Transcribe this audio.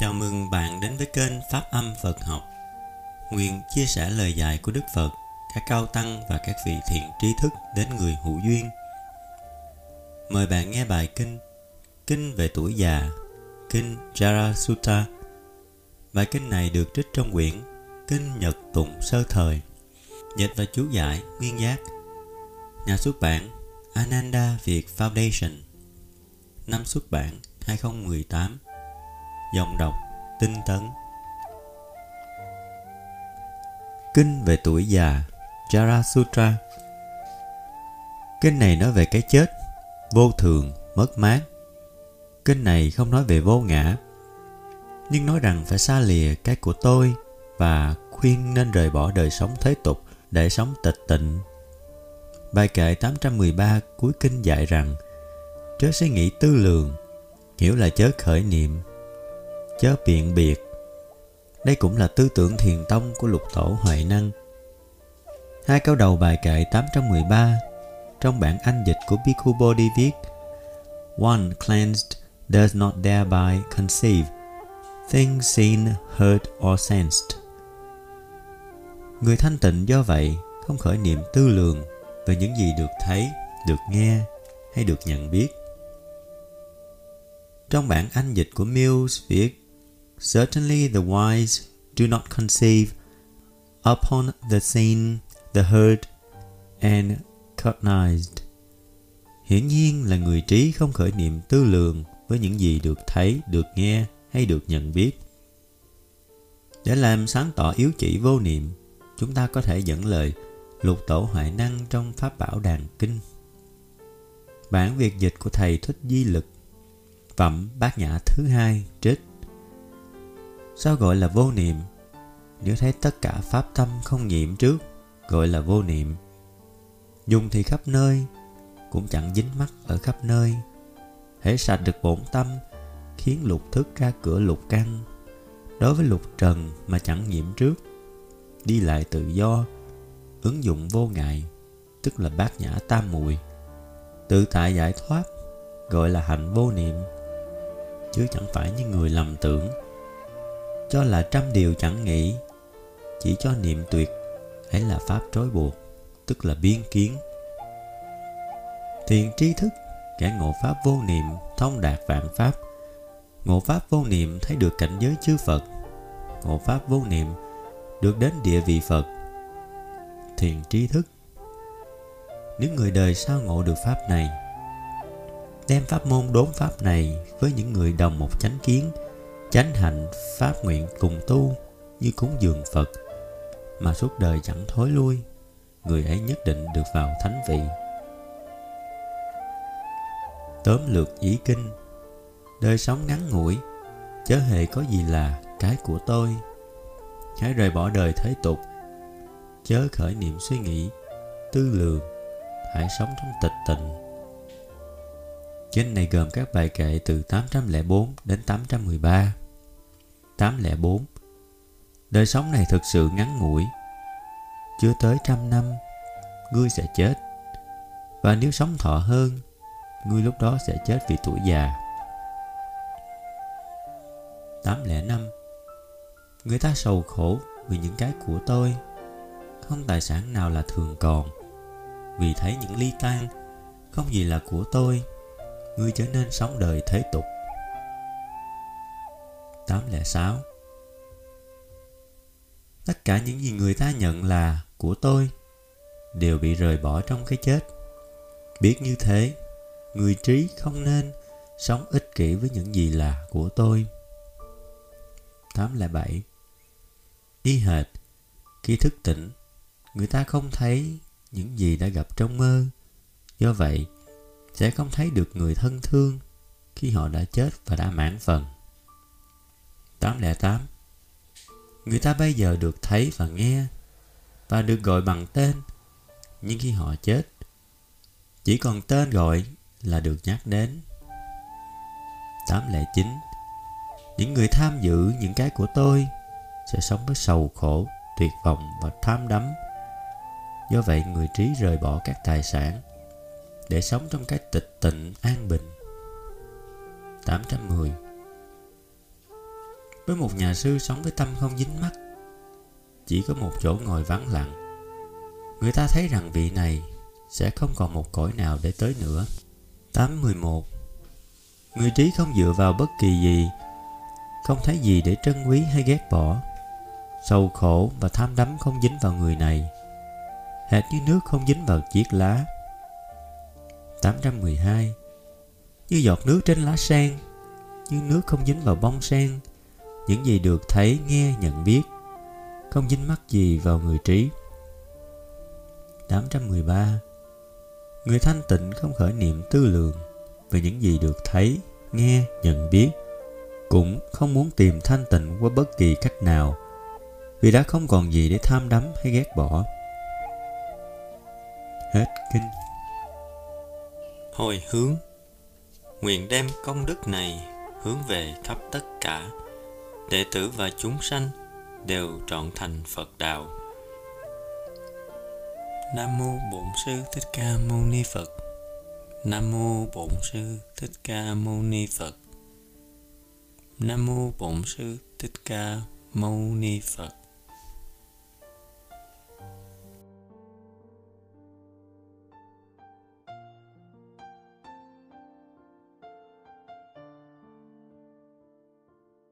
Chào mừng bạn đến với kênh Pháp Âm Phật Học. Nguyện chia sẻ lời dạy của Đức Phật, Các cao tăng và các vị thiện trí thức đến người hữu duyên. Mời bạn nghe bài kinh Kinh về tuổi già, Kinh Jarasutta. Bài kinh này được trích trong quyển Kinh Nhật Tụng Sơ Thời. Dịch và chú giải Nguyên Giác. Nhà xuất bản Ananda Việt Foundation. Năm xuất bản 2018 Dòng đọc Tinh tấn. Kinh về tuổi già Jara Sutra Kinh này nói về cái chết Vô thường, mất mát. Kinh này không nói về vô ngã Nhưng nói rằng phải xa lìa cái của tôi Và khuyên nên rời bỏ đời sống thế tục Để sống tịch tịnh. Bài kệ 813 cuối kinh dạy rằng Chớ suy nghĩ tư lường Hiểu là chớ khởi niệm. Chớ biện biệt Đây cũng là tư tưởng thiền tông của lục tổ Huệ Năng Hai câu đầu bài kệ 813 Trong bản Anh dịch của Bhikkhu Bodhi viết One cleansed does not thereby conceive things seen, heard or sensed. Người thanh tịnh do vậy không khởi niệm tư lường về những gì được thấy, được nghe hay được nhận biết. Trong bản Anh dịch của Mills viết Certainly the wise do not conceive upon the seen, the heard and cognized. Hiển nhiên là người trí không khởi niệm tư lường với những gì được thấy, được nghe hay được nhận biết. Để làm sáng tỏ yếu chỉ vô niệm, chúng ta có thể dẫn lời lục tổ hoại năng trong Pháp Bảo Đàn Kinh. Bản Việt dịch của Thầy Thích Di Lực Phẩm Bát Nhã thứ hai trích Sao gọi là vô niệm? Nếu thấy tất cả pháp tâm không nhiễm trước, gọi là vô niệm. Dùng thì khắp nơi, cũng chẳng dính mắc ở khắp nơi. Hễ sạch được bổn tâm, khiến lục thức ra cửa lục căn. Đối với lục trần mà chẳng nhiễm trước, đi lại tự do, ứng dụng vô ngại, tức là bát nhã tam mùi. Tự tại giải thoát, gọi là hạnh vô niệm, chứ chẳng phải như người lầm tưởng cho là trăm điều chẳng nghĩ. Chỉ cho niệm tuyệt ấy là pháp trói buộc, tức là biên kiến. Thiền trí thức, kẻ ngộ pháp vô niệm, thông đạt vạn pháp. Ngộ pháp vô niệm thấy được cảnh giới chư phật. Ngộ pháp vô niệm được đến địa vị phật. Thiền trí thức. Những người đời sao ngộ được pháp này, đem pháp môn đốn pháp này với những người đồng một chánh kiến chánh hạnh, pháp nguyện cùng tu như cúng dường Phật, mà suốt đời chẳng thối lui, người ấy nhất định được vào thánh vị. Tóm lược ý kinh, đời sống ngắn ngủi, chớ hề có gì là cái của tôi. Hãy rời bỏ đời thế tục, chớ khởi niệm suy nghĩ, tư lường, hãy sống trong tịch tịnh. Kinh này gồm các bài kệ từ 804 đến 813. 804 Đời sống này thực sự ngắn ngủi. Chưa tới trăm năm, ngươi sẽ chết. Và nếu sống thọ hơn, ngươi lúc đó sẽ chết vì tuổi già. 805 Người ta sầu khổ vì những cái của tôi. Không tài sản nào là thường còn. Vì thấy những ly tan, không gì là của tôi ngươi trở nên sống đời thế tục 806 Tất cả những gì người ta nhận là của tôi đều bị rời bỏ trong cái chết. Biết như thế, người trí không nên sống ích kỷ với những gì là của tôi. 807 Y hệt, khi thức tỉnh, người ta không thấy những gì đã gặp trong mơ. Do vậy, sẽ không thấy được người thân thương khi họ đã chết và đã mãn phần. 808 Người ta bây giờ được thấy và nghe và được gọi bằng tên nhưng khi họ chết chỉ còn tên gọi là được nhắc đến. 809 Những người tham dự những cái của tôi sẽ sống với sầu khổ, tuyệt vọng và tham đắm. Do vậy người trí rời bỏ các tài sản để sống trong cái tịch tịnh an bình 810 với một nhà sư sống với tâm không dính mắt, chỉ có một chỗ ngồi vắng lặng, người ta thấy rằng vị này sẽ không còn một cõi nào để tới nữa. 811 Người trí không dựa vào bất kỳ gì, Không thấy gì để trân quý hay ghét bỏ. Sầu khổ và tham đắm không dính vào người này, Hệt như nước không dính vào chiếc lá. 812 Như giọt nước trên lá sen, Như nước không dính vào bông sen những gì được thấy, nghe, nhận biết. Không dính mắc gì vào người trí. 813 Người thanh tịnh không khởi niệm tư lượng về những gì được thấy, nghe, nhận biết, cũng không muốn tìm thanh tịnh qua bất kỳ cách nào vì đã không còn gì để tham đắm hay ghét bỏ. Hết kinh. Hồi hướng. Nguyện đem công đức này hướng về khắp tất cả đệ tử và chúng sanh đều trọn thành Phật đạo. Nam mô Bổn sư Thích Ca Mâu Ni Phật. Nam mô Bổn sư Thích Ca Mâu Ni Phật. Nam mô Bổn sư Thích Ca Mâu Ni Phật.